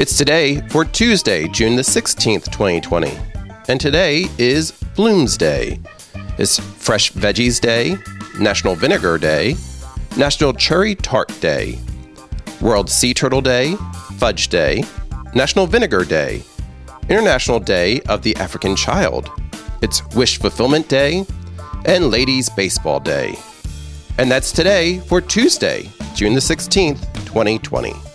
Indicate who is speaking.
Speaker 1: It's today for Tuesday, June the 16th, 2020. And today is Bloomsday. It's Fresh Veggies Day, National Vinegar Day, National Cherry Tart Day, World Sea Turtle Day, Fudge Day, National Vinegar Day, International Day of the African Child. It's Wish Fulfillment Day and Ladies Baseball Day. And that's today for Tuesday, June the 16th, 2020.